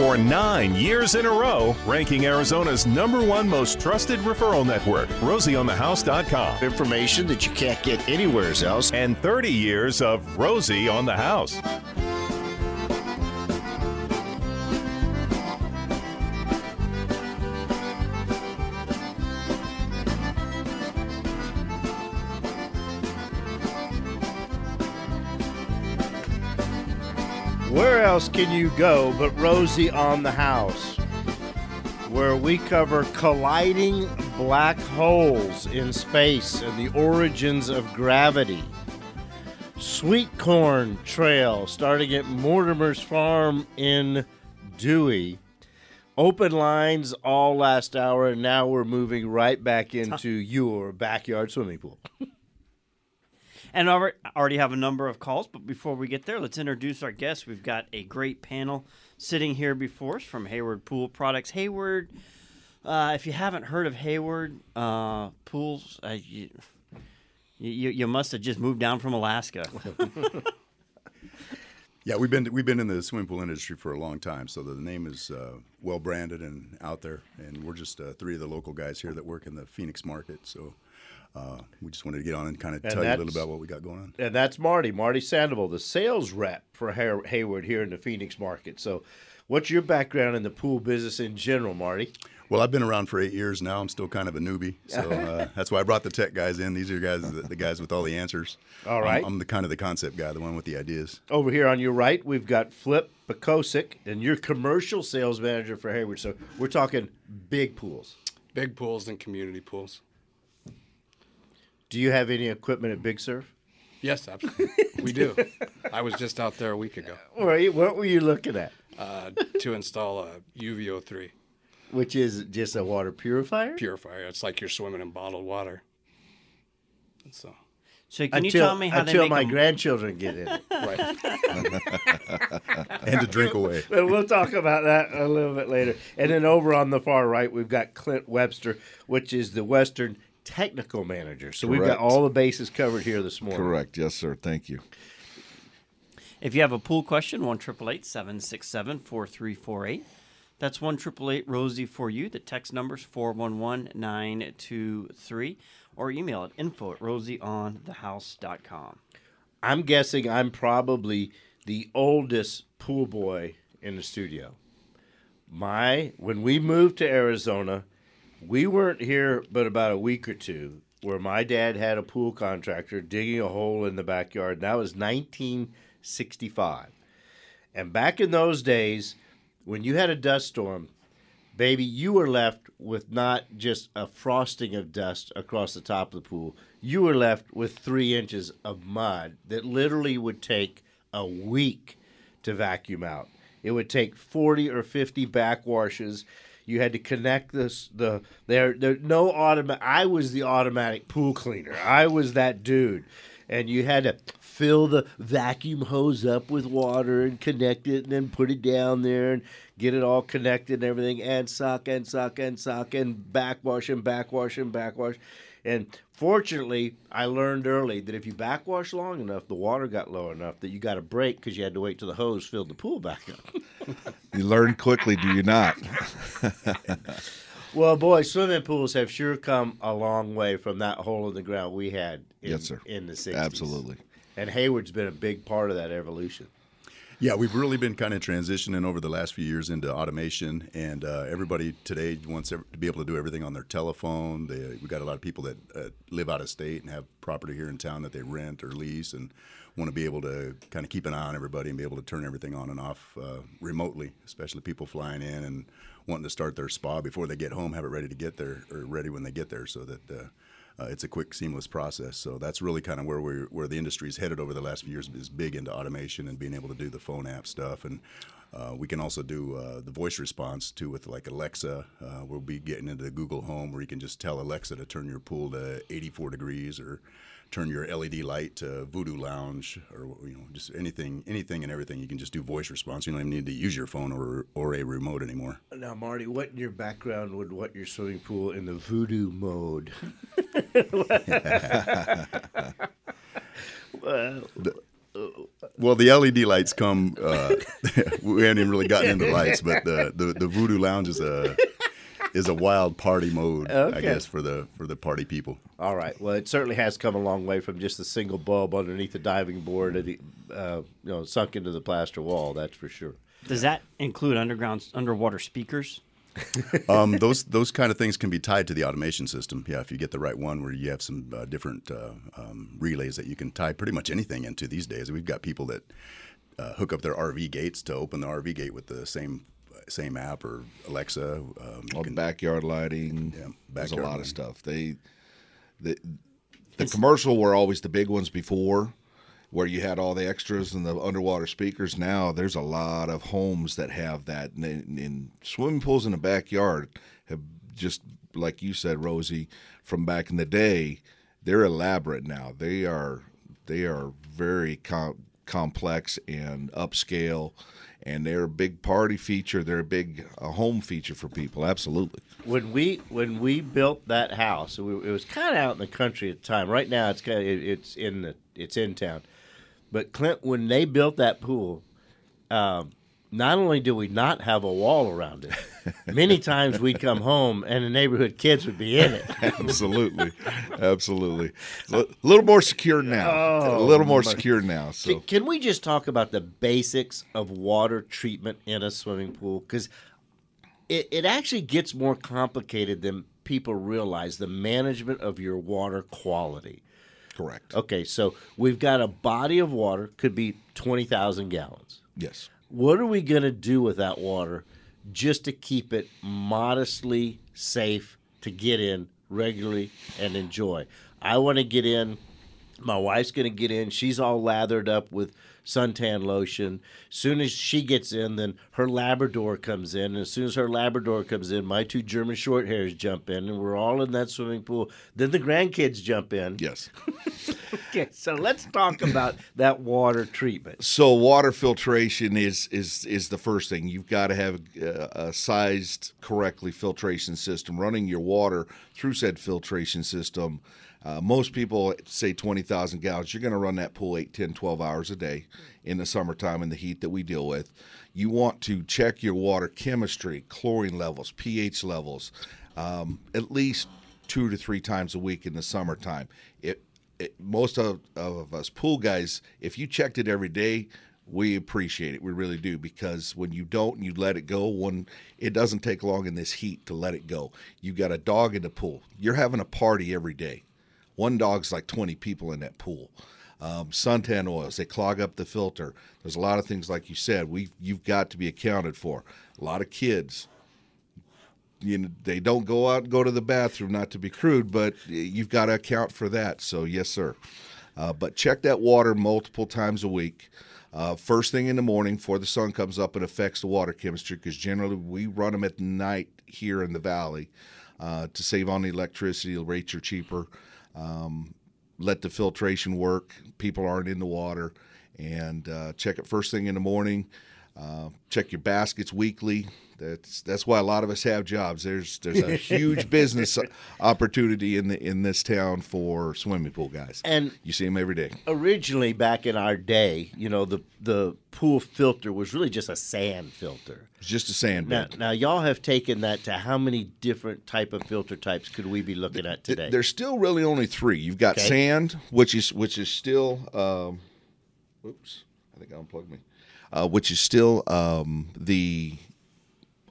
for nine years in a row, ranking Arizona's number one most trusted referral network, RosieOnTheHouse.com. Information that you can't get anywhere else. And 30 years of Rosie on the House. Else can you go but Rosie on the House? Where we cover colliding black holes in space and the origins of gravity. Sweet Corn Trail starting at Mortimer's Farm in Dewey. Open lines all last hour, and now we're moving right back into your backyard swimming pool. And alre- already have a number of calls, but before we get there, let's introduce our guests. We've got a great panel sitting here before us from Hayward Pool Products. Hayward, uh, if you haven't heard of Hayward uh, Pools, uh, you, you you must have just moved down from Alaska. Yeah, we've been we've been in the swimming pool industry for a long time, so the name is uh, well branded and out there. And we're just uh, three of the local guys here that work in the Phoenix market. So uh, we just wanted to get on and kind of And tell you a little that's- about what we got going on. And that's Marty, Marty Sandoval, the sales rep for Hay- Hayward here in the Phoenix market. So, what's your background in the pool business in general, Marty? Well, I've been around for eight years now. I'm still kind of a newbie, so uh, that's why I brought the tech guys in. These are guys, the, the guys with all the answers. All right, I'm- I'm, the kind of the concept guy, the one with the ideas. Over here on your right, we've got Flip Pekosik, and you're commercial sales manager for Hayward. So, we're talking big pools. Big pools and community pools. Do you have any equipment at Big Surf? Yes, absolutely. we do. I was just out there a week ago What were you, what were you looking at? uh, to install a UVO3 Which is just a water purifier? purifier. It's like you're swimming in bottled water. And so, So can you tell me how they until make my a- grandchildren get in it. right. And to drink away. But we'll talk about that a little bit later. And then over on the far right, we've got Clint Webster, which is the Western Technical Manager. So we've got all the bases covered here this morning. Correct. Yes, sir. Thank you. If you have a pool question, one triple eight seven six seven four three four eight. That's one triple eight Rosie for you. The text number's four one one nine two three, or email at info at rosieonthehouse.com. I'm guessing I'm probably the oldest pool boy in the studio. My when we moved to Arizona, we weren't here but about a week or two where my dad had a pool contractor digging a hole in the backyard. That was 1965. And back in those days, when you had a dust storm, baby, you were left with not just a frosting of dust across the top of the pool. You were left with three inches of mud that literally would take a week to vacuum out. It would take 40 or 50 backwashes. You had to connect this the there there no automatic I was the automatic pool cleaner. I was that dude. And you had to fill the vacuum hose up with water and connect it and then put it down there and get it all connected and everything and suck and suck and suck and backwash and backwash and backwash. And fortunately, I learned early that if you backwash long enough, the water got low enough that you got a break because you had to wait till the hose filled the pool back up. You learn quickly, do you not? Well, boy, swimming pools have sure come a long way from that hole in the ground we had in, Yes, sir. in the 60s. Absolutely. And Hayward's been a big part of that evolution. Yeah, we've really been kind of transitioning over the last few years into automation, and uh, everybody today wants to be able to do everything on their telephone. They, we got a lot of people that uh, live out of state and have property here in town that they rent or lease, and want to be able to kind of keep an eye on everybody and be able to turn everything on and off uh, remotely. Especially people flying in and wanting to start their spa before they get home, have it ready to get there or ready when they get there, so that. Uh, it's a quick, seamless process. So that's really kind of where we where the industry's headed over the last few years is big into automation and being able to do the phone app stuff. And uh, we can also do uh, the voice response too with like Alexa. Uh, we'll be getting into the Google Home where you can just tell Alexa to turn your pool to 84 degrees or turn your LED light to Voodoo Lounge or you know just anything, anything and everything. You can just do voice response. You don't even need to use your phone or or a remote anymore. Now, Marty, what in your background would what your swimming pool in the voodoo mode? well, Well, the LED lights come. Uh, we haven't even really gotten into lights, but the, the, the Voodoo Lounge is a is a wild party mode, I guess, for the for the party people. All right. Well, it certainly has come a long way from just a single bulb underneath the diving board, and uh, you know, sunk into the plaster wall. That's for sure. Does that include underground underwater speakers? Um, those those kind of things can be tied to the automation system. Yeah, if you get the right one, where you have some uh, different uh, um, relays that you can tie pretty much anything into these days. We've got people that uh, hook up their RV gates to open the RV gate with the same same app or Alexa. Um, All can- backyard lighting. Yeah, there's a lot lighting. of stuff. They, the, the commercial were always the big ones before, where you had all the extras and the underwater speakers. Now there's a lot of homes that have that, and, in in swimming pools in the backyard have just like you said, Rosie, from back in the day. They're elaborate now. They are they are very com- complex and upscale. And they're a big party feature. They're a big uh, home feature for people. Absolutely. When we when we built that house, it was kind of out in the country at the time. Right now, it's kind of it, it's in the it's in town. But Clint, when they built that pool, um, not only do we not have a wall around it, many times we'd come home and the neighborhood kids would be in it. absolutely, absolutely. A little more secure now. a oh, little more secure now. So Can, can we just talk about the basics of water treatment in a swimming pool? Because it, it actually gets more complicated than people realize the management of your water quality. correct. Okay, so we've got a body of water, could be 20,000 gallons. Yes. What are we going to do with that water just to keep it modestly safe to get in regularly and enjoy? I want to get in. My wife's going to get in. She's all lathered up with suntan lotion. As soon as she gets in, then her Labrador comes in. And as soon as her Labrador comes in, my two German short hairs jump in, and we're all in that swimming pool. Then the grandkids jump in. Yes. Okay, so let's talk about that water treatment. So water filtration is is is the first thing. You've got to have a, a sized correctly filtration system running your water through said filtration system. Uh, most people say 20,000 gallons. You're going to run that pool 8, 10, 12 hours a day in the summertime in the heat that we deal with. You want to check your water chemistry, chlorine levels, pH levels, um, at least two to three times a week in the summertime. It, it, most of, of us pool guys, if you checked it every day, we appreciate it. We really do because when you don't and you let it go, one it doesn't take long in this heat to let it go. You've got a dog in the pool. You're having a party every day. One dog's like 20 people in that pool. Um, suntan oils they clog up the filter. There's a lot of things like you said. We you've got to be accounted for. A lot of kids you know they don't go out and go to the bathroom not to be crude but you've got to account for that so yes sir uh, but check that water multiple times a week uh, first thing in the morning before the sun comes up it affects the water chemistry because generally we run them at night here in the valley uh, to save on the electricity the rates are cheaper um, let the filtration work. People aren't in the water. And uh, check it first thing in the morning. Uh, check your baskets weekly. That's that's why a lot of us have jobs. There's there's a huge business opportunity in the in this town for swimming pool guys. And you see them every day. originally back in our day, you know, the the pool filter was really just a sand filter. It's just a sand Now, bed. now y'all have taken that to how many different type of filter types could we be looking at today? There's still really only three. You've got Okay. sand, which is which is still. Um, oops, I think I unplugged me. Uh, which is still um, the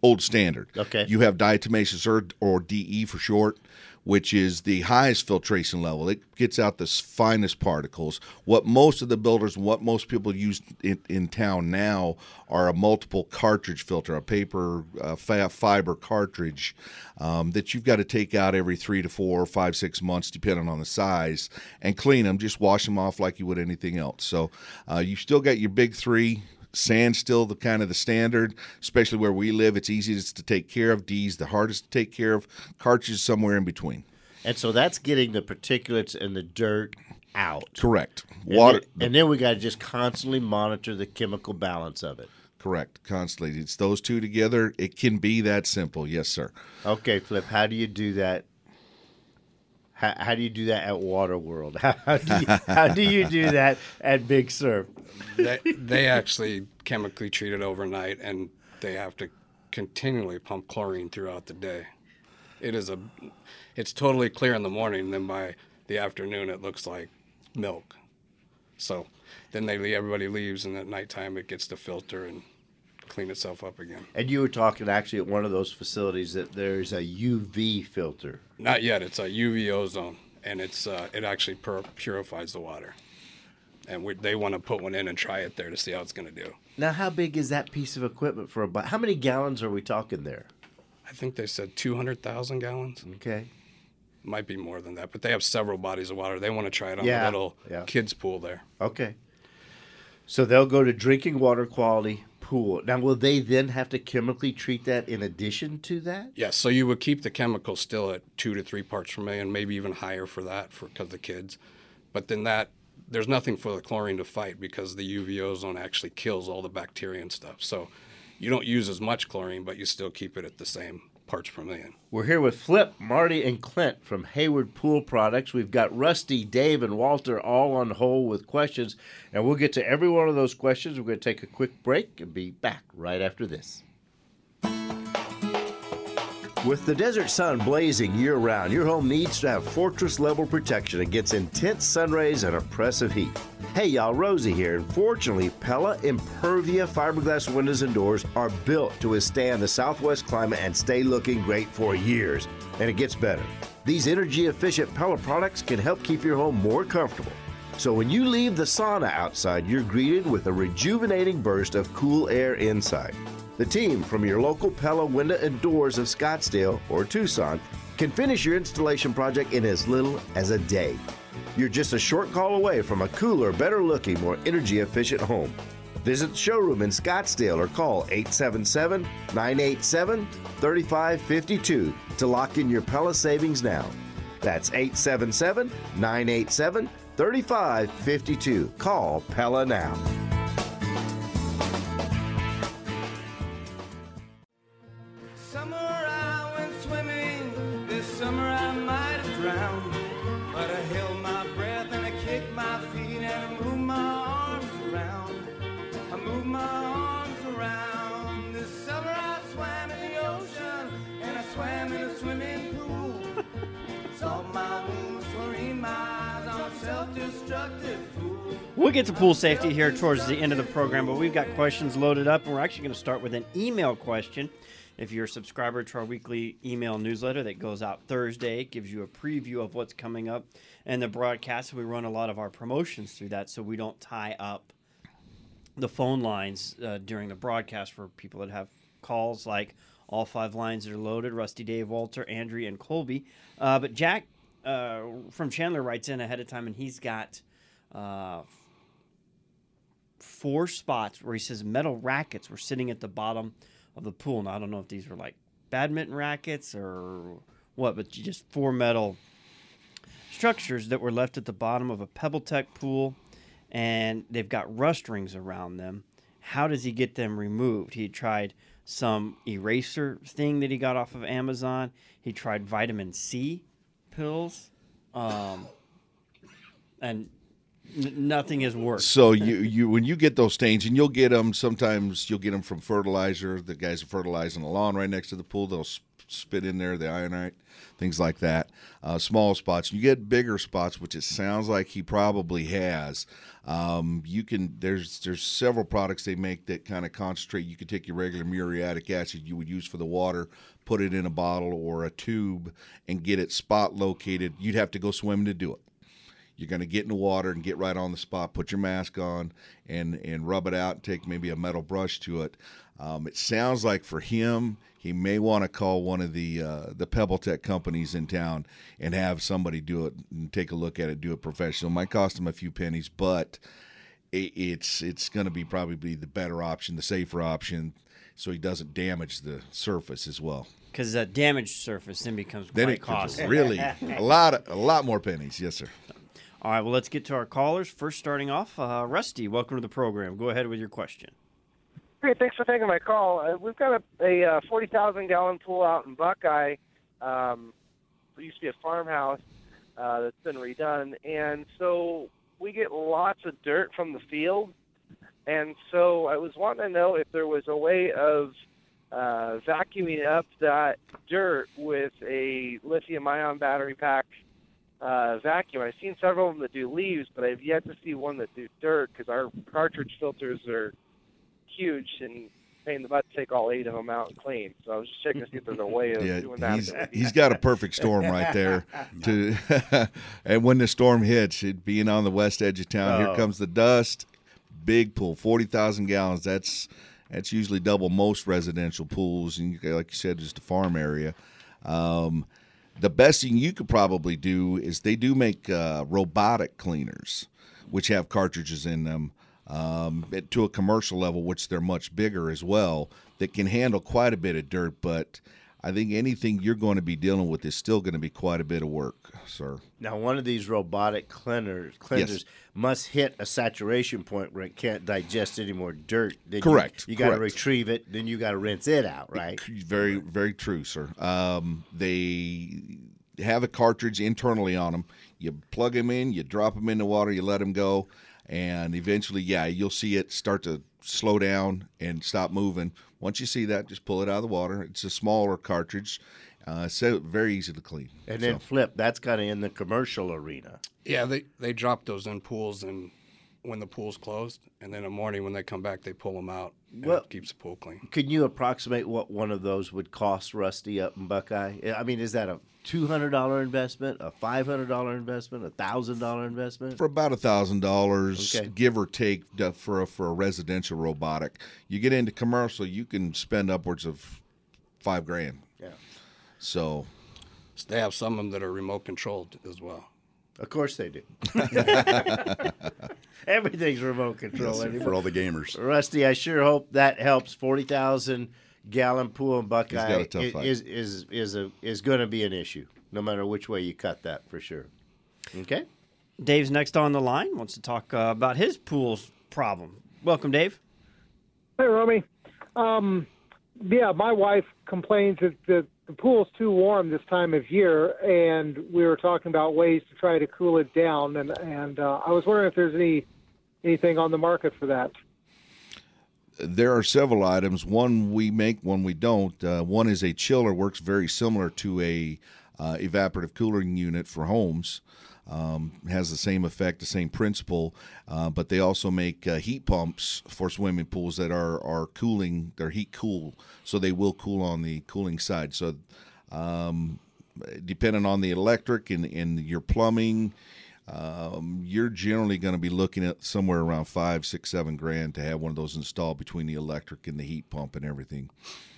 old standard. Okay. You have diatomaceous earth, or DE for short, which is the highest filtration level. It gets out the finest particles. What most of the builders, what most people use in, in town now, are a multiple cartridge filter, a paper uh, fiber cartridge um, that you've got to take out every three to four, five, six months, depending on the size, and clean them. Just wash them off like you would anything else. So uh, you still got your big three. Sand's still the kind of the standard, especially where we live. It's easiest to take care of. D's the hardest to take care of. Cartridge somewhere in between. and so that's getting the particulates and the dirt out. Correct. And Water. then, and then we got to just constantly monitor the chemical balance of it. correct. Constantly. It's those two together. It can be that simple. Yes, sir. Okay, Flip, how do you do that? How, how do you do that at Water World? How do you, how do you do that at Big Surf? they, they actually chemically treat it overnight and they have to continually pump chlorine throughout the day. It is a, it's totally clear in the morning, and then by the afternoon it looks like milk. So then they everybody leaves, and at nighttime it gets to filter and clean itself up again. And you were talking actually at one of those facilities that there's a UV filter. Not yet. It's a UV ozone, and it's uh, it actually pur- purifies the water. And we, they want to put one in and try it there to see how it's going to do. Now, how big is that piece of equipment for a? bu- How many gallons are we talking there? I think they said 200,000 gallons. Okay. Might be more than that, but they have several bodies of water. They want to try it on Yeah, the little yeah. kids pool there. Okay. So they'll go to drinking water quality pool. Now, will they then have to chemically treat that in addition to that? Yes, so you would keep the chemical still at two to three parts per million, maybe even higher for that for because the kids. But then that there's nothing for the chlorine to fight because the UV ozone actually kills all the bacteria and stuff. So you don't use as much chlorine, but you still keep it at the same parts per million. We're here with Flip, Marty, and Clint from Hayward Pool Products. We've got Rusty, Dave, and Walter all on hold with questions, and we'll get to every one of those questions. We're going to take a quick break and be back right after this. With the desert sun blazing year round, your home needs to have fortress level protection against intense sun rays and oppressive heat. Hey y'all, Rosie here, and fortunately, Pella Impervia fiberglass windows and doors are built to withstand the southwest climate and stay looking great for years. And it gets better. These energy efficient Pella products can help keep your home more comfortable. So when you leave the sauna outside, you're greeted with a rejuvenating burst of cool air inside. The team from your local Pella Window and Doors of Scottsdale or Tucson can finish your installation project in as little as a day. You're just a short call away from a cooler, better looking, more energy efficient home. Visit the showroom in Scottsdale or call 877 987 3552 to lock in your Pella savings now. That's 877 987 3552. Call Pella now. Drowned. But I held my breath and I kicked my feet and I moved my arms around. I moved my arms around. This summer I swam in the ocean and I swam in a swimming pool. Salt my wounds, chlorine my eyes. I'm self-destructive fool. We'll get to pool safety here towards the end of the program, but we've got questions loaded up, and we're actually going to start with an email question. If you're a subscriber to our weekly email newsletter that goes out Thursday, gives you a preview of what's coming up and the broadcast. We run a lot of our promotions through that so we don't tie up the phone lines uh, during the broadcast for people that have calls like all five lines that are loaded rusty dave walter andrea and colby uh, but jack uh, from chandler writes in ahead of time and he's got uh, four spots where he says metal rackets were sitting at the bottom of the pool now i don't know if these were like badminton rackets or what but just four metal structures that were left at the bottom of a pebble tech pool and they've got rust rings around them. How does he get them removed? He tried some eraser thing that he got off of Amazon. He tried vitamin C pills, um, and nothing is worse. So you you when you get those stains, and you'll get them sometimes. You'll get them from fertilizer. The guys are fertilizing the lawn right next to the pool. They'll sp- spit in there the ionite, things like that. Uh, small spots. You get bigger spots, which it sounds like he probably has. Um, you can there's there's several products they make that kind of concentrate. You could take your regular muriatic acid you would use for the water, put it in a bottle or a tube, and get it spot located. You'd have to go swim to do it. You're going to get in the water and get right on the spot. Put your mask on and and rub it out. And take maybe a metal brush to it. Um, it sounds like for him, he may want to call one of the uh, the Pebble Tech companies in town and have somebody do it and take a look at it. Do it professional. It Might cost him a few pennies, but it, it's it's going to be probably the better option, the safer option, so he doesn't damage the surface as well. Because a damaged surface then becomes Then it costly. really a lot of, a lot more pennies. Yes, sir. All right, well, let's get to our callers. First, starting off, uh, Rusty, welcome to the program. Go ahead with your question. Great, thanks for taking my call. Uh, we've got a, a uh, 40,000 gallon pool out in Buckeye. Um, it used to be a farmhouse. uh, that's been redone, and so we get lots of dirt from the field. And so I was wanting to know if there was a way of uh, vacuuming up that dirt with a lithium-ion battery pack uh, vacuum. I've seen several of them that do leaves, but I've yet to see one that do dirt because our cartridge filters are huge and pain in the butt to take all eight of them out and clean. So I was just checking to see if there's a way of Yeah, doing that. he's he's got a perfect storm right there. To and when the storm hits, it being on the west edge of town, Oh. here comes the dust. Big pool, forty thousand gallons. That's that's usually double most residential pools, and like you said, just a farm area. Um, the best thing you could probably do is they do make uh, robotic cleaners, which have cartridges in them um, to a commercial level, which they're much bigger as well, that can handle quite a bit of dirt. But I think anything you're going to be dealing with is still going to be quite a bit of work, sir. Now, one of these robotic cleaners, cleansers must hit a saturation point where it can't digest any more dirt. Then Correct, You, got to retrieve it, then you got to rinse it out, right? Very, very true, sir. Um, they have a cartridge internally on them. You plug them in, you drop them in the water, you let them go, and eventually, yeah, you'll see it start to slow down and stop moving. Once you see that, just pull it out of the water. It's a smaller cartridge, uh, so very easy to clean. And then So- flip. That's kind of in the commercial arena. Yeah, they they drop those in pools and when the pool's closed, and then in the morning when they come back, they pull them out. And Well- it keeps the pool clean. Can you approximate what one of those would cost Rusty up in Buckeye? I mean, is that a two hundred dollar investment, a five hundred dollar investment, a thousand dollar investment? for about a thousand dollars, Okay. give or take, for a, for a residential robotic. You get into commercial, you can spend upwards of five grand. Yeah. So So they have some of them that are remote controlled as well. Of course they do. Everything's remote control Yes, sir, anymore. for all the gamers. Rusty, I sure hope that helps. Forty thousand gallon pool in Buckeye got a tough i- fight. is is is a is going to be an issue, no matter which way you cut that for sure. Okay. Dave's next on the line. Wants to talk uh, about his pool's problem. Welcome, Dave. Hey, Romy. Um, yeah, my wife complains that the, the pool's too warm this time of year, and we were talking about ways to try to cool it down. And and uh, I was wondering if there's any anything on the market for that. There are several items. One we make, one we don't. Uh, one is a chiller, works very similar to a uh, evaporative cooling unit for homes. Um, has the same effect, the same principle, uh, but they also make uh, heat pumps for swimming pools that are are cooling. They're heat cool, so they will cool on the cooling side. So, um, depending on the electric and, and your plumbing, um, you're generally going to be looking at somewhere around five, six, seven grand to have one of those installed between the electric and the heat pump and everything.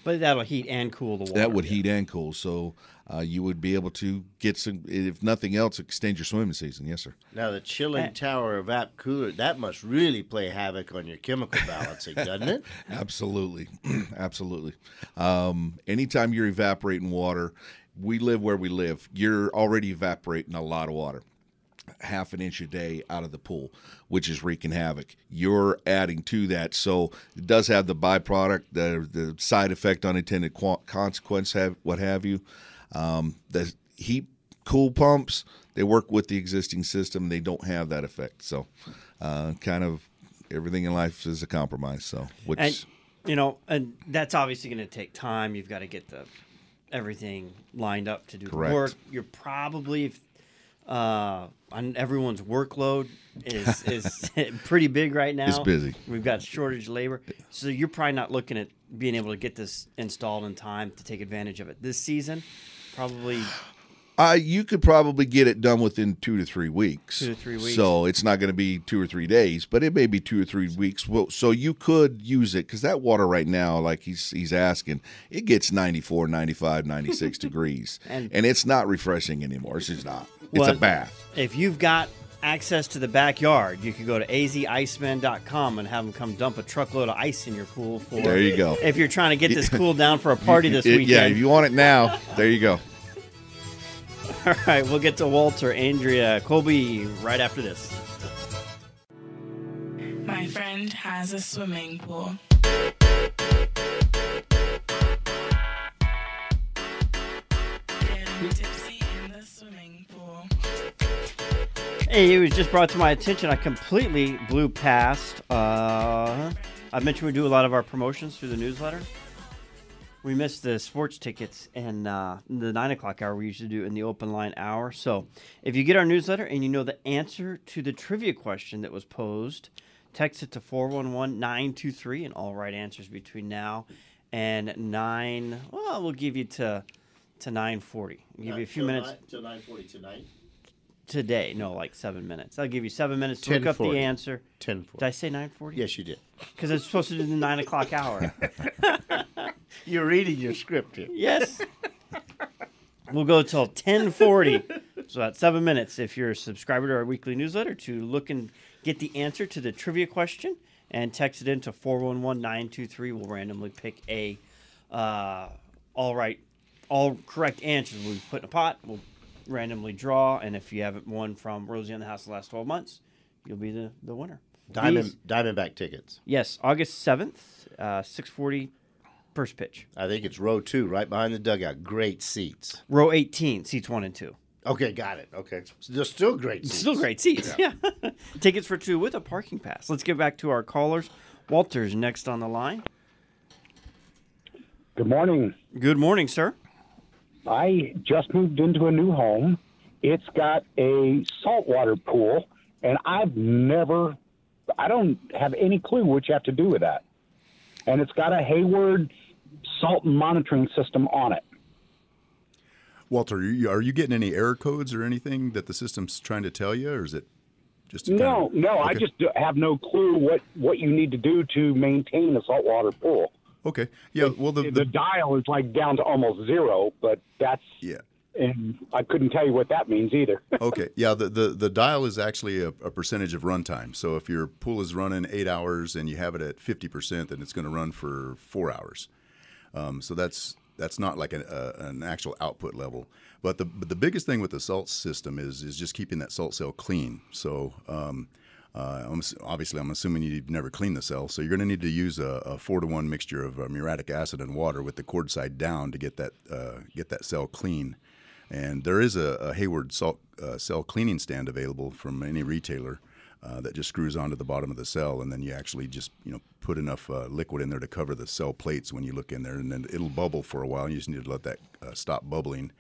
But that'll heat and cool the water. That would heat and cool, so uh, you would be able to get some, if nothing else, extend your swimming season. Yes, sir. Now the chilling Eh. tower of app cooler that must really play havoc on your chemical balancing, doesn't it? Absolutely, absolutely. Um, anytime you're evaporating water, we live where we live. You're already evaporating a lot of water, half an inch a day out of the pool, which is wreaking havoc. You're adding to that, so it does have the byproduct, the the side effect, unintended qu- consequence, have what have you. Um, the heat cool pumps they work with the existing system. They don't have that effect, so uh, kind of everything in life is a compromise. So which. and you know, and that's obviously going to take time. You've got to get the everything lined up to do Correct. the work. You're probably uh, on everyone's workload is is pretty big right now. It's busy. We've got shortage of labor, so you're probably not looking at being able to get this installed in time to take advantage of it this season. Probably Uh, you could probably get it done within two to three weeks. Two to three weeks. So it's not going to be two or three days, but it may be two or three weeks. Well, so you could use it because that water right now, like he's he's asking, it gets 94, 95, 96 degrees, And- and, it's not refreshing anymore. It's just not. It's a bath. If you've got access to the backyard, you could go to aziceman.com and have them come dump a truckload of ice in your pool for. There you go. If you're trying to get this cooled down for a party this weekend. Yeah, if you want it now, there you go. All right, we'll get to Walter, Andrea, Colby right after this. My friend has a swimming pool. Getting tipsy in the swimming pool. Hey, it was just brought to my attention. I completely blew past. Uh, I mentioned we do a lot of our promotions through the newsletter. We missed the sports tickets and uh, the nine o'clock hour we usually do in the open line hour. So, if you get our newsletter and you know the answer to the trivia question that was posed, text it to 411 923 and all right answers between now and 9. Well, we'll give you to to 940. We'll give you a few minutes Till 940 tonight. Today. No, like seven minutes. I'll give you seven minutes to look up the 10:40. answer. 10:40. Did I say 940? Yes, you did. Because it's supposed to do the 9 o'clock hour. You're reading your script here. yes. We'll go till 1040. So that's seven minutes if you're a subscriber to our weekly newsletter to look and get the answer to the trivia question and text it into 411-923. We'll randomly pick a uh, all right, all correct answers We'll put in a pot. We'll randomly draw, and if you haven't won from Rosie on the House the last 12 months, you'll be the, the winner. Diamond These- Diamondback tickets. Yes, August 7th, uh, 640 first pitch. I think it's row two, right behind the dugout. Great seats. Row 18, seats 1 and 2. Okay, got it. Okay, so they're still great seats. Still great seats. Yeah. Tickets for two with a parking pass. Let's get back to our callers. Walter's next on the line. Good morning. Good morning, sir. I just moved into a new home. It's got a saltwater pool, and I've never, I don't have any clue what you have to do with that. And it's got a Hayward salt monitoring system on it. Walter, are you, are you getting any error codes or anything that the system's trying to tell you, or is it just No, kind of, no, I just have no clue what, what you need to do to maintain a saltwater pool. Okay. Yeah. Well, the, The, the dial is like down to almost zero, but that's, yeah. and I couldn't tell you what that means either. okay. Yeah. The, the, the dial is actually a, a percentage of runtime. So if your pool is running eight hours and you have it at 50%, then it's going to run for four hours. Um, so that's that's not like an, uh, an actual output level. But the but the biggest thing with the salt system is is just keeping that salt cell clean. So um, uh, I'm, obviously, I'm assuming you've never cleaned the cell, so you're going to need to use a, a four to one mixture of uh, muriatic acid and water with the cord side down to get that uh, get that cell clean. And there is a, a Hayward salt uh, cell cleaning stand available from any retailer uh, that just screws onto the bottom of the cell, and then you actually just you know put enough uh, liquid in there to cover the cell plates when you look in there, and then it'll bubble for a while. You just need to let that stop bubbling,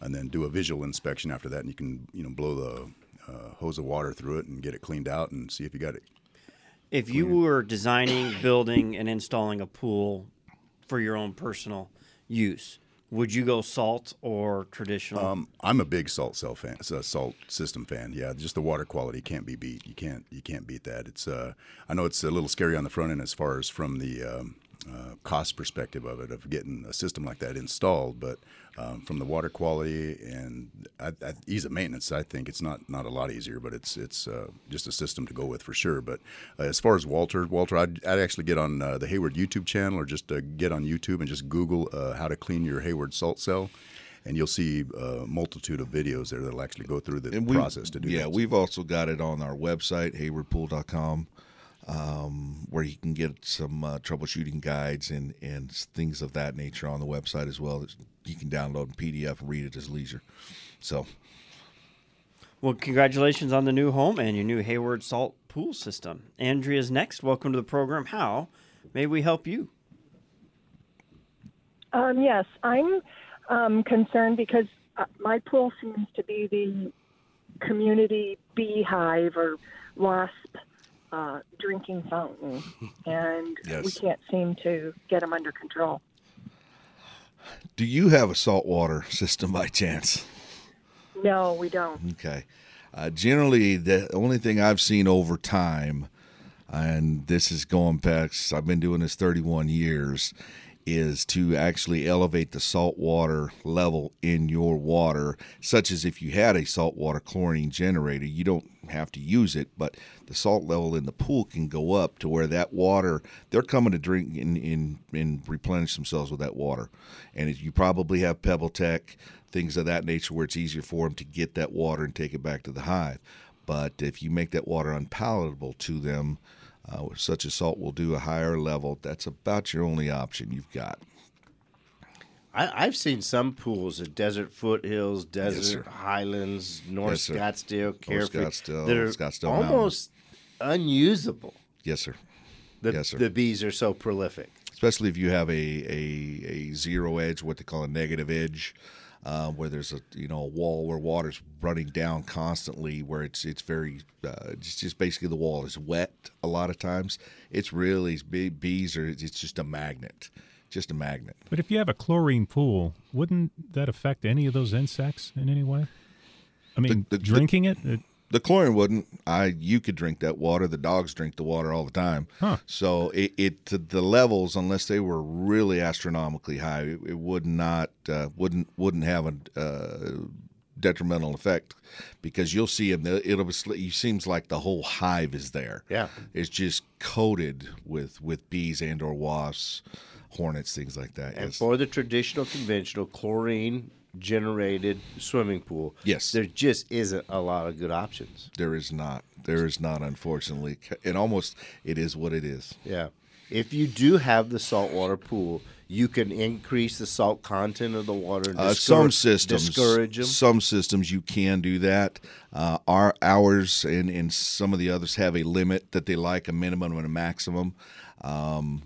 and then do a visual inspection after that, and you can you know blow the uh, hose of water through it and get it cleaned out and see if you got it. If you were designing, building, and installing a pool for your own personal use, would you go salt or traditional? Um, I'm a big salt cell fan, a salt system fan. Yeah, just the water quality can't be beat. You can't you can't beat that. It's uh, I know it's a little scary on the front end as far as from the um, uh, cost perspective of it of getting a system like that installed, but um, from the water quality and I, I, ease of maintenance, I think it's not not a lot easier, but it's it's uh, just a system to go with for sure. But uh, as far as Walter, Walter, I'd, I'd actually get on uh, the Hayward YouTube channel or just uh, get on YouTube and just Google uh, how to clean your Hayward salt cell and you'll see a multitude of videos there that'll actually go through the we- process to do that. Yeah, that. we've also got it on our website, haywardpool.com, um, where you can get some uh, troubleshooting guides and, and things of that nature on the website as well. You can download in PDF and read it as leisure. So, Well, congratulations on the new home and your new Hayward Salt Pool System. Andrea's next. Welcome to the program. How may we help you? Um, yes, I'm um, concerned because uh, my pool seems to be the community beehive or wasp uh, drinking fountain, and we can't seem to get them under control. do you have a saltwater system by chance? No, we don't. Okay. Uh, generally, the only thing I've seen over time, and this is going back, I've been doing this 31 years, is to actually elevate the salt water level in your water, such as if you had a saltwater chlorine generator, you don't have to use it, but the salt level in the pool can go up to where that water, they're coming to drink and, and, and replenish themselves with that water. And you probably have Pebble Tech, things of that nature, where it's easier for them to get that water and take it back to the hive. But if you make that water unpalatable to them, uh, such as salt will do a higher level, that's about your only option you've got. I, I've seen some pools at Desert Foothills, Desert sir. Highlands, North Yes. Scottsdale, North Carefree, Scottsdale, that are Scottsdale Mountain. almost unusable. Yes, sir. The, Yes, sir. the bees are so prolific. especially if you have a, a, a zero edge, what they call a negative edge, uh, where there's a you know a wall where water's running down constantly, where it's it's very uh, it's just basically the wall is wet a lot of times. It's really bee- bees are it's just a magnet, just a magnet. But if you have a chlorine pool, wouldn't that affect any of those insects in any way? I mean, The- the- drinking it, it The chlorine wouldn't. I you could drink that water. The dogs drink the water all the time. Huh. So it, it the levels, unless they were really astronomically high, it, it would not uh, wouldn't wouldn't have a uh, detrimental effect because you'll see them. It'll be, it seems like the whole hive is there. Yeah. it's just coated with with bees and or wasps, hornets, things like that. And Yes. for the traditional, conventional chlorine generated swimming pool, Yes. there just isn't a lot of good options. There is not. There is not, unfortunately. And almost it is what it is. Yeah. If you do have the saltwater pool, you can increase the salt content of the water. Uh, some systems, discourage them. some systems you can do that. Uh, our ours and, and some of the others have a limit that they like, a minimum and a maximum. Um,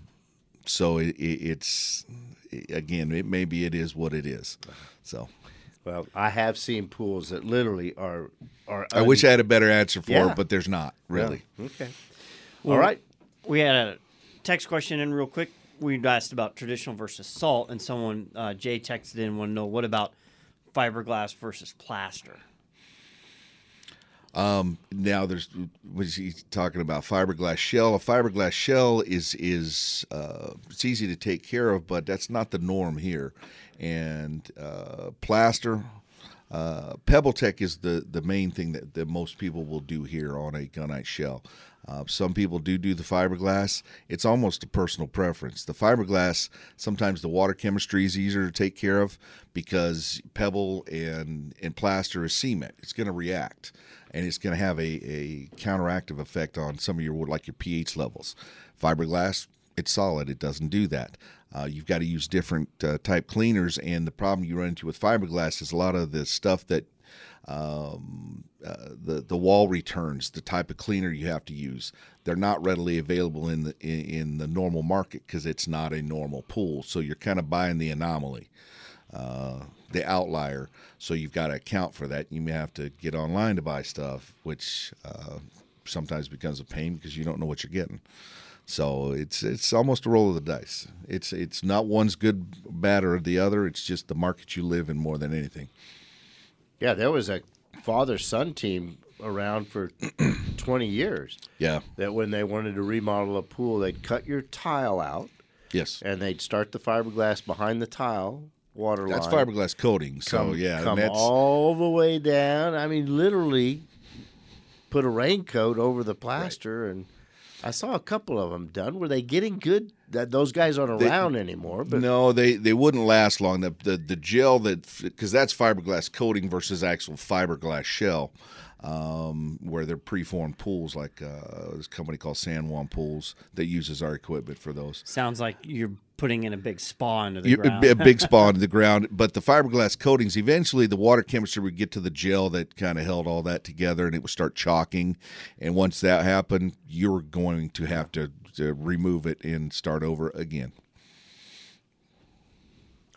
so it, it, it's again, it maybe it is what it is. So Well, I have seen pools that literally are are. I wish I had a better answer for Yeah. it, but there's not really. Yeah. Okay. Well, All right. We had a text question in real quick. We asked about traditional versus salt, and someone uh, Jay texted in want to know what about fiberglass versus plaster. Um, now there's was he talking about fiberglass shell? A fiberglass shell is is uh, it's easy to take care of, but that's not the norm here. And uh, plaster, uh, Pebble Tech is the the main thing that, that most people will do here on a gunite shell. Uh, some people do do the fiberglass. It's almost a personal preference. The fiberglass, sometimes the water chemistry is easier to take care of because pebble and, and plaster is cement. It's going to react and it's going to have a, a counteractive effect on some of your like your pH levels. Fiberglass, it's solid. It doesn't do that. Uh, you've got to use different uh, type cleaners, and the problem you run into with fiberglass is a lot of the stuff that um, uh, the the wall returns, the type of cleaner you have to use. They're not readily available in the in, in the normal market because it's not a normal pool. So you're kind of buying the anomaly, uh, the outlier. So you've got to account for that. You may have to get online to buy stuff, which uh, sometimes becomes a pain because you don't know what you're getting. So it's it's almost a roll of the dice. It's it's not one's good, bad, or the other. It's just the market you live in more than anything. Yeah, there was a father son team around for 20 years. Yeah. That when they wanted to remodel a pool, they'd cut your tile out. Yes. And they'd start the fiberglass behind the tile water That's line. fiberglass coating. So Come, yeah, and come all the way down. I mean, literally put a raincoat over the plaster, and I saw a couple of them done. Were they getting good? That those guys aren't They- around anymore. But no, they they wouldn't last long. The the, the gel that because that's fiberglass coating versus actual fiberglass shell, um, where they're preformed pools like uh, this company called San Juan Pools that uses our equipment for those. Sounds like you're putting in a big spa into the You- ground. a big spa into the ground, but the fiberglass coatings eventually the water chemistry would get to the gel that kind of held all that together, and it would start chalking. And once that happened, you're going to have to, to remove it and start over again.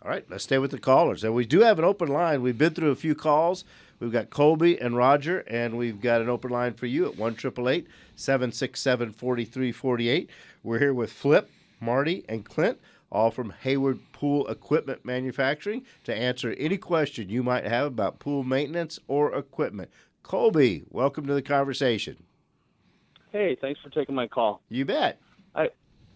All right, let's stay with the callers. And we do have an open line. We've been through a few calls. We've got Colby and Roger, and we've got an open line for you at 1 767 4348. We're here with Flip, Marty, and Clint, all from Hayward Pool Equipment Manufacturing, to answer any question you might have about pool maintenance or equipment. Colby, welcome to the conversation. Hey, thanks for taking my call. You bet. I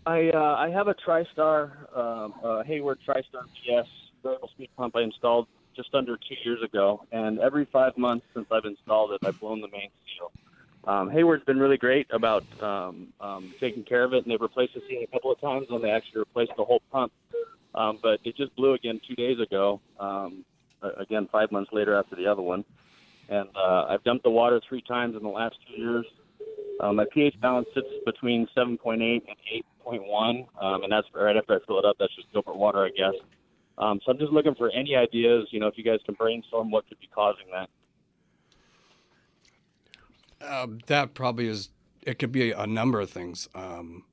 I uh, I have a TriStar um, uh, Hayward TriStar PS variable speed pump I installed just under two years ago, and every five months since I've installed it, I've blown the main seal. Um, Hayward's been really great about um, um, taking care of it, and they've replaced the seal a couple of times, and they actually replaced the whole pump. Um, but it just blew again two days ago. Um, again, five months later after the other one, and uh, I've dumped the water three times in the last two years. Um, my pH balance sits between 7.8 and 8.1, um, and that's right after I fill it up. That's just Gilbert water, I guess. Um, so I'm just looking for any ideas. You know, if you guys can brainstorm what could be causing that. Um, that probably is. It could be a number of things. Um,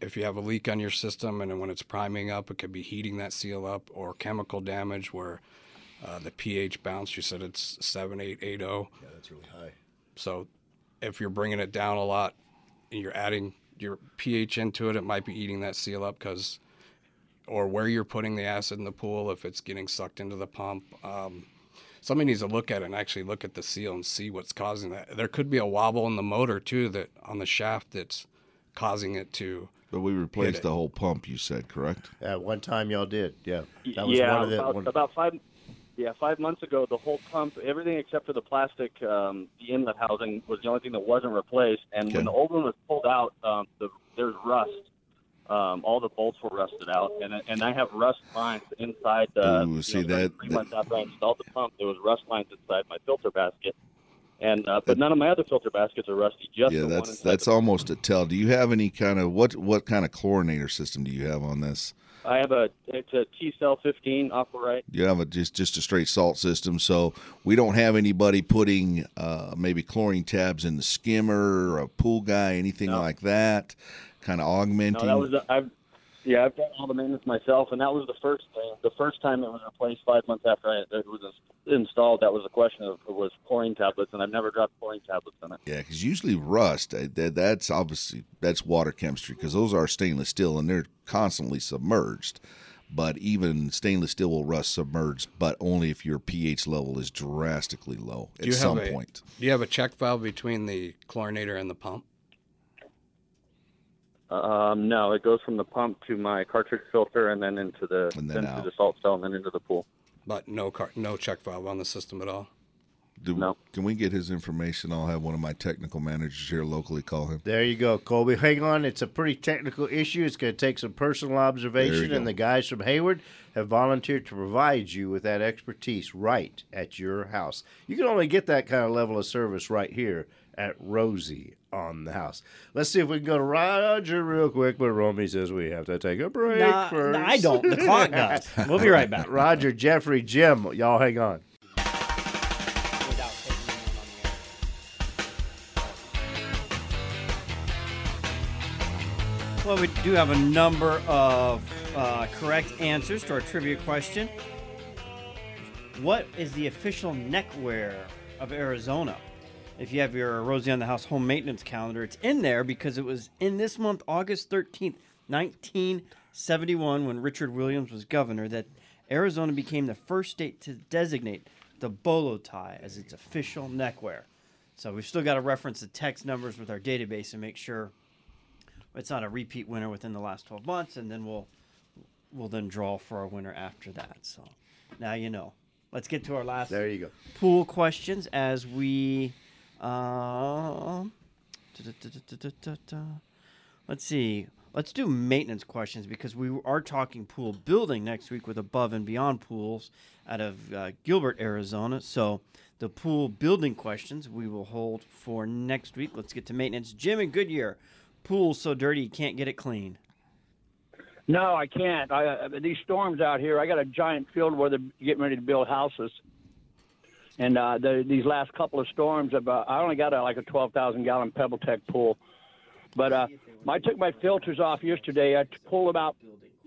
if you have a leak on your system and when it's priming up, it could be heating that seal up, or chemical damage where uh, the pH bounce. You said it's seven, eight, eight, oh. Yeah, that's really high. So if you're bringing it down a lot, and you're adding your pH into it, it might be eating that seal up because, or where you're putting the acid in the pool, if it's getting sucked into the pump. Um, somebody needs to look at it and actually look at the seal and see what's causing that. There could be a wobble in the motor too that on the shaft that's causing it to. But we replaced the whole pump. You said correct? At one time, y'all did. Yeah, that was yeah, one of the. about, one- about five. Yeah, five months ago, the whole pump, everything except for the plastic, um, the inlet housing was the only thing that wasn't replaced. And when the old one was pulled out, um, the, there's rust. Um, all the bolts were rusted out, and and I have rust lines inside the. Ooh, you see know, that- Three months after I installed the pump, there was rust lines inside my filter basket, and uh, but none of my other filter baskets are rusty. Just yeah, the one that's that's almost a tell. Do you have any kind of what what kind of chlorinator system do you have on this? I have a it's a T cell 15 Aquarite. You have a just just a straight salt system, so we don't have anybody putting uh, maybe chlorine tabs in the skimmer or a pool guy, anything like that. Kind of augmenting. No, that was the, I've yeah I've done all the maintenance myself, and that was the first thing. The first time it was replaced five months after I, it was installed, that was a question of it was chlorine tablets, and I've never dropped chlorine tablets in it. Yeah, because usually rust, uh, that, that's obviously that's water chemistry because those are stainless steel and they're constantly submerged. But even stainless steel will rust submerged, but only if your pH level is drastically low at some a, point. Do you have a check valve between the chlorinator and the pump? Um, no, it goes from the pump to my cartridge filter, and then into the And then into the salt cell, and then into the pool. But no car, no check valve on the system at all. Do, Can we get his information? I'll have one of my technical managers here locally call him. There you go, Colby. Hang on. It's a pretty technical issue. It's going to take some personal observation, and the guys from Hayward have volunteered to provide you with that expertise right at your house. You can only get that kind of level of service right here at Rosie on the house. Let's see if we can go to Roger real quick, but Romy says we have to take a break Nah, first. I don't. The clock does. We'll be right back. Roger, Jeffrey, Jim, y'all hang on. Well, we do have a number of uh, correct answers to our trivia question. What is the official neckwear of Arizona? If you have your Rosie on the House home maintenance calendar, it's in there because it was in this month, August 13th, 1971, when Richard Williams was governor, that Arizona became the first state to designate the bolo tie as its official neckwear. So we've still got to reference the text numbers with our database and make sure it's not a repeat winner within the last 12 months, and then we'll we'll then draw for our winner after that. So now you know. Let's get to our last There you go. pool questions as we da-da-da-da-da-da-da. let's see. Let's do maintenance questions because we are talking pool building next week with Above and Beyond Pools out of uh, Gilbert, Arizona. So the pool building questions we will hold for next week. Let's get to maintenance. Jim and Goodyear, pool's so dirty you can't get it clean. No, I can't. I, uh, these storms out here, I got a giant field where they're getting ready to build houses. And uh, the, these last couple of storms, I've, uh, I only got a, like a 12,000 gallon PebbleTec pool. But uh, I took my filters off yesterday. I pulled about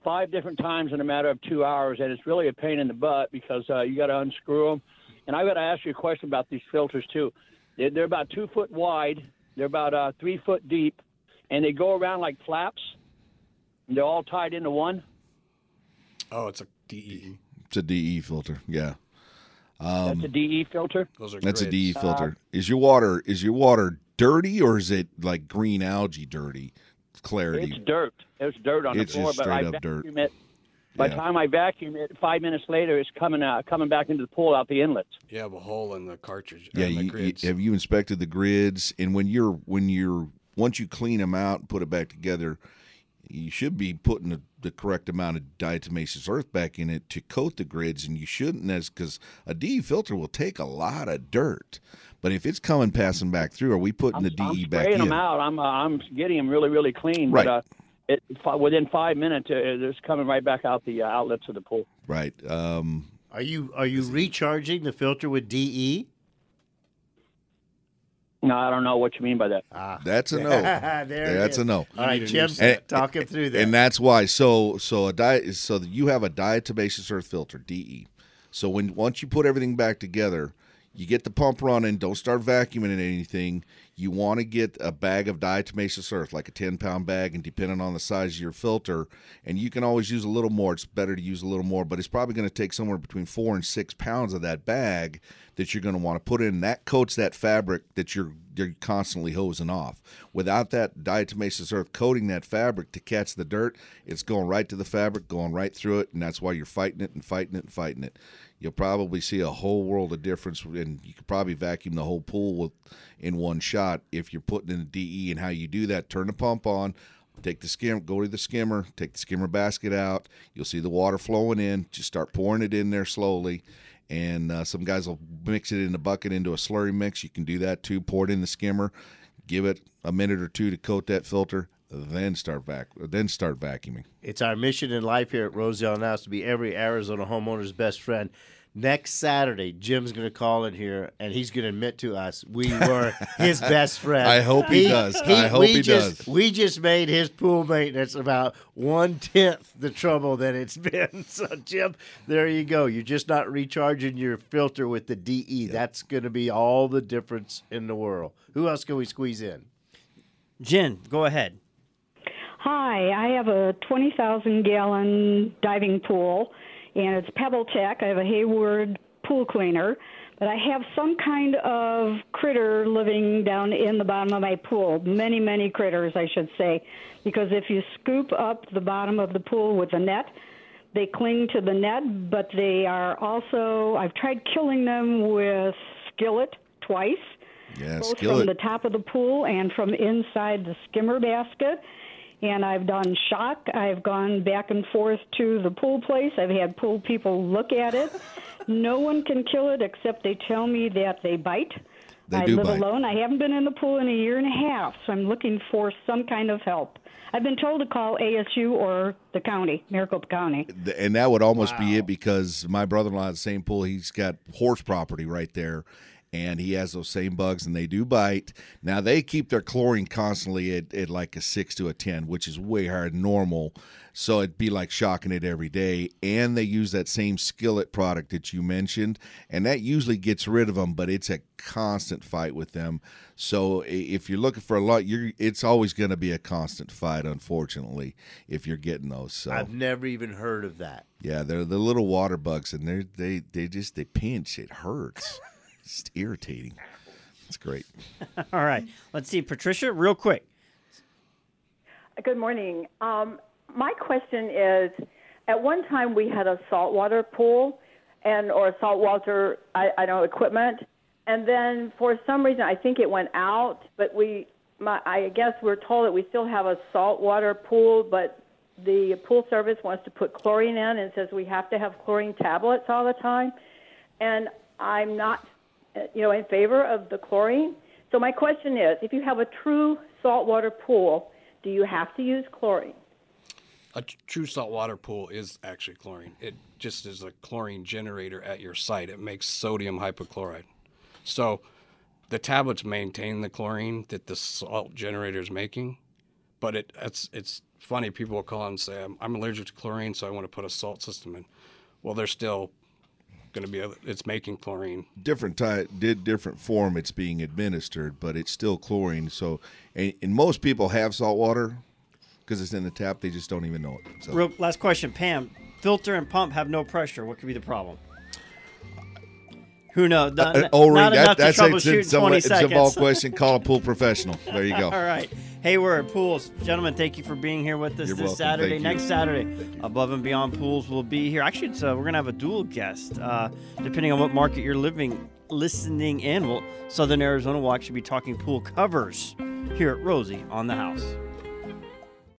five different times in a matter of two hours, and it's really a pain in the butt because uh, you got to unscrew them. And I got to ask you a question about these filters too. They're, they're about two foot wide. They're about uh, three foot deep, and they go around like flaps. And they're all tied into one. Oh, it's a DE. It's a DE filter. Yeah. Um, That's a DE filter. Those are That's a. DE filter. is your water is your water dirty or is it like green algae dirty? Clarity. It's dirt. There's dirt on It's the floor, just but I straight up dirt. it. By the Yeah. time I vacuum it, five minutes later, it's coming out, coming back into the pool out the inlets. You have a hole in the cartridge. Yeah, and the you, you- have you inspected the grids? And when you're when you're once you clean them out and put it back together, you should be putting the, the correct amount of diatomaceous earth back in it to coat the grids, and you shouldn't as because a DE filter will take a lot of dirt. But if it's coming passing back through, are we putting the DE I'm DE back spraying in? them out. I'm uh, I'm getting them really really clean. Right. But uh, it fi- within five minutes, uh, it's coming right back out the uh, outlets of the pool. Right. Um, Are you are you recharging the filter with E? DE? No, I don't know what you mean by that. Ah, That's a no. There that's is. a no. All right, Jim, And- talk him through that. And that's why. So so a diet. So you have a diatomaceous earth filter DE. So when once you put everything back together, you get the pump running. Don't start vacuuming anything. You want to get a bag of diatomaceous earth, like a ten pound bag, and depending on the size of your filter, and you can always use a little more. It's better to use a little more, but it's probably going to take somewhere between four and six pounds of that bag that you're going to want to put in. That coats that fabric that you're you're constantly hosing off. Without that diatomaceous earth coating that fabric to catch the dirt, it's going right to the fabric, going right through it, and that's why you're fighting it and fighting it and fighting it. You'll probably see a whole world of difference, and you could probably vacuum the whole pool with, in one shot if you're putting in a DE. And how you do that: turn the pump on, take the skim, go to the skimmer, take the skimmer basket out. You'll see the water flowing in. Just start pouring it in there slowly. And uh, some guys will mix it in a bucket into a slurry mix. You can do that too. Pour it in the skimmer, give it a minute or two to coat that filter, then start vac, then start vacuuming. It's our mission in life here at Rosie now House to be every Arizona homeowner's best friend. Next Saturday, Jim's going to call in here and he's going to admit to us we were his best friend. I hope he does. I hope we he just, does. We just made his pool maintenance about one tenth the trouble that it's been. So, Jim, there you go. You're just not recharging your filter with the DE. That's going to be all the difference in the world. Who else can we squeeze in? Jen, go ahead. Hi, I have a 20,000 gallon diving pool, and it's PebbleTec. I have a Hayward pool cleaner, but I have some kind of critter living down in the bottom of my pool. Many, many critters, I should say, because if you scoop up the bottom of the pool with a net, they cling to the net, but they are also, I've tried killing them with skillet twice Yeah, both skillet. from the top of the pool and from inside the skimmer basket. And I've done shock. I've gone back and forth to the pool place. I've had pool people look at it. no one can kill it except they tell me that they bite. They I do live bite. alone. I haven't been in the pool in a year and a half, so I'm looking for some kind of help. I've been told to call ASU or the county, Maricopa County. And that would almost be it because my brother-in-law at the same pool he's got horse property right there and he has those same bugs and they do bite now they keep their chlorine constantly at, at like a 6 to a 10 which is way higher than normal so it'd be like shocking it every day and they use that same skillet product that you mentioned and that usually gets rid of them but it's a constant fight with them so if you're looking for a lot you're it's always going to be a constant fight unfortunately if you're getting those so I've never even heard of that. yeah, they're the little water bugs, and they they they just they pinch. It hurts. it's irritating. It's great. All right. Let's see, Patricia, real quick. Good morning. Um, my question is, at one time we had a saltwater pool and or saltwater I, I don't know equipment, and then for some reason I think it went out. But we, my, I guess we're told that we still have a saltwater pool, but the pool service wants to put chlorine in and says we have to have chlorine tablets all the time, and I'm not, Uh, you know, in favor of the chlorine. So my question is, if you have a true saltwater pool, do you have to use chlorine? A true saltwater pool is actually chlorine. It just is a chlorine generator at your site. It makes sodium hypochlorite. So the tablets maintain the chlorine that the salt generator is making, but it it's it's funny. People will call and say, I'm, I'm allergic to chlorine, so I want to put a salt system in. Well, they're still going to be, a, it's making chlorine. Different type, did different form. It's being administered, but it's still chlorine. So, and, and most people have salt water because it's in the tap. They just don't even know it. So. Real, last question, Pam. Filter and pump have no pressure. What could be the problem? Who knows? Not, Uh, O-ring, not that- enough that's to it. troubleshoot It's, in a- 20 it's a ball question. Call a pool professional. There you go. All right. Hayward Pools. Gentlemen, thank you for being here with us You're this welcome. Saturday. Thank you. Next Saturday, Above and Beyond Pools will be here. Actually, it's, uh, we're going to have a dual guest. Uh, depending on what market you're living, listening in, well, Southern Arizona will actually be talking pool covers here at Rosie on the house.